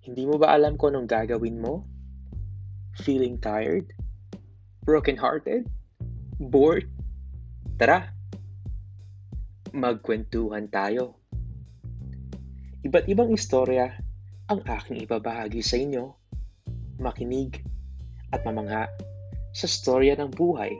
Hindi mo ba alam kung anong gagawin mo? Feeling tired? Broken-hearted? Bored? Tara! Magkwentuhan tayo. Iba't ibang istorya ang aking ibabahagi sa inyo. Makinig at mamangha sa storya ng buhay